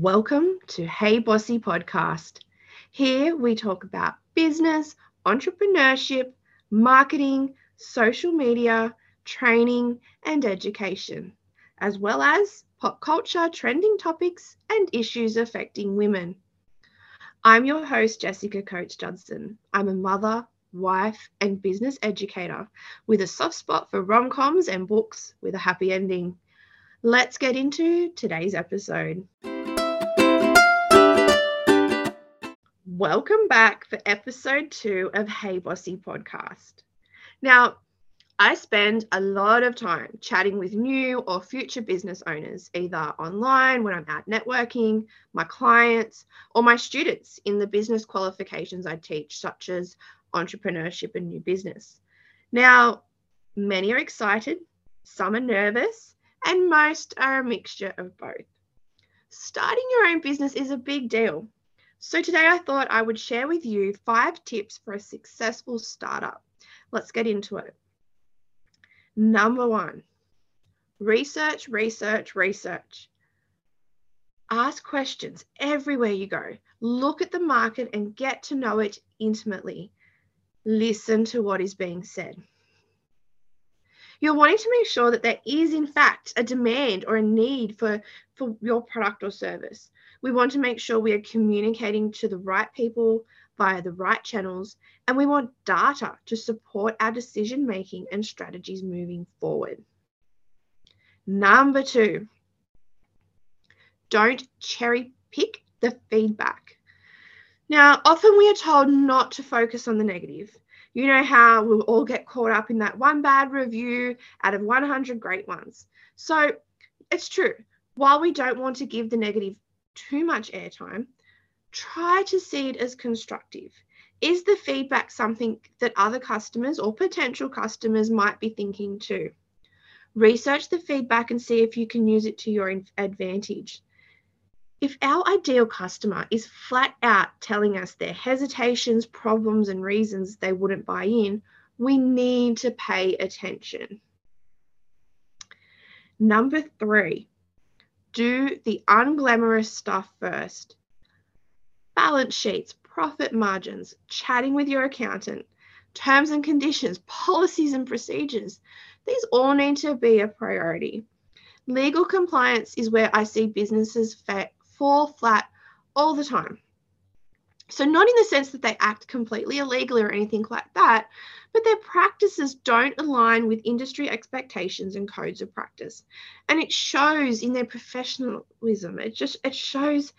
Welcome to Hey Bossy Podcast. Here we talk about business, entrepreneurship, marketing, social media, training, and education, as well as pop culture, trending topics, and issues affecting women. I'm your host, Jessica Coates Judson. I'm a mother, wife, and business educator with a soft spot for rom coms and books with a happy ending. Let's get into today's episode. Welcome back for episode two of Hey Bossy podcast. Now, I spend a lot of time chatting with new or future business owners, either online when I'm out networking, my clients, or my students in the business qualifications I teach, such as entrepreneurship and new business. Now, many are excited, some are nervous, and most are a mixture of both. Starting your own business is a big deal. So, today I thought I would share with you five tips for a successful startup. Let's get into it. Number one, research, research, research. Ask questions everywhere you go. Look at the market and get to know it intimately. Listen to what is being said. You're wanting to make sure that there is, in fact, a demand or a need for, for your product or service. We want to make sure we are communicating to the right people via the right channels, and we want data to support our decision making and strategies moving forward. Number two, don't cherry pick the feedback. Now, often we are told not to focus on the negative. You know how we'll all get caught up in that one bad review out of 100 great ones. So it's true. While we don't want to give the negative too much airtime, try to see it as constructive. Is the feedback something that other customers or potential customers might be thinking too? Research the feedback and see if you can use it to your advantage. If our ideal customer is flat out telling us their hesitations, problems, and reasons they wouldn't buy in, we need to pay attention. Number three, do the unglamorous stuff first balance sheets, profit margins, chatting with your accountant, terms and conditions, policies and procedures. These all need to be a priority. Legal compliance is where I see businesses fall flat all the time. So, not in the sense that they act completely illegally or anything like that, but their practices don't align with industry expectations and codes of practice. And it shows in their professionalism. It just it shows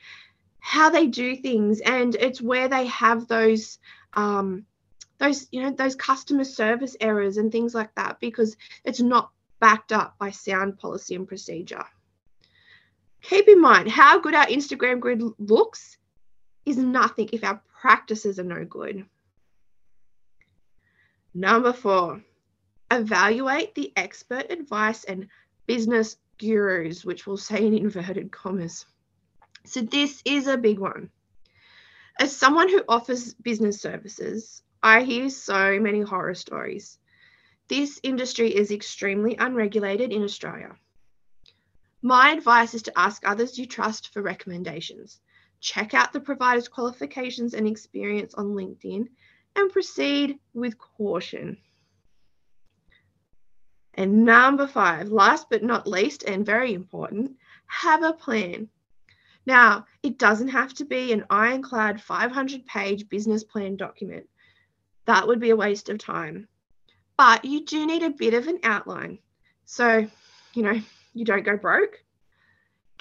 how they do things and it's where they have those um, those you know those customer service errors and things like that because it's not backed up by sound policy and procedure keep in mind how good our instagram grid looks is nothing if our practices are no good number four evaluate the expert advice and business gurus which we'll say in inverted commas so, this is a big one. As someone who offers business services, I hear so many horror stories. This industry is extremely unregulated in Australia. My advice is to ask others you trust for recommendations. Check out the provider's qualifications and experience on LinkedIn and proceed with caution. And number five, last but not least, and very important, have a plan. Now, it doesn't have to be an ironclad 500 page business plan document. That would be a waste of time. But you do need a bit of an outline. So, you know, you don't go broke.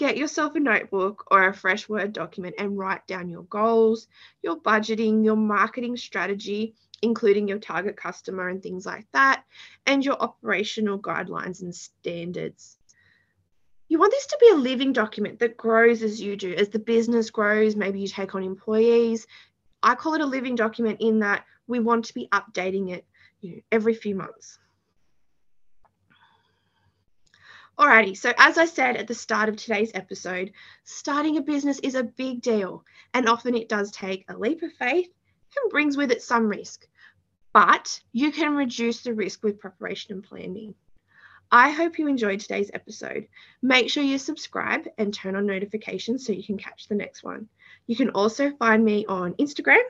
Get yourself a notebook or a fresh Word document and write down your goals, your budgeting, your marketing strategy, including your target customer and things like that, and your operational guidelines and standards you want this to be a living document that grows as you do. As the business grows, maybe you take on employees. I call it a living document in that we want to be updating it you know, every few months. Alrighty, so as I said at the start of today's episode, starting a business is a big deal, and often it does take a leap of faith and brings with it some risk. But you can reduce the risk with preparation and planning. I hope you enjoyed today's episode. Make sure you subscribe and turn on notifications so you can catch the next one. You can also find me on Instagram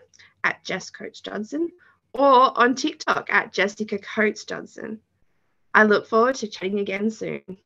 at Jess Coates Judson or on TikTok at Jessica Coates Judson. I look forward to chatting again soon.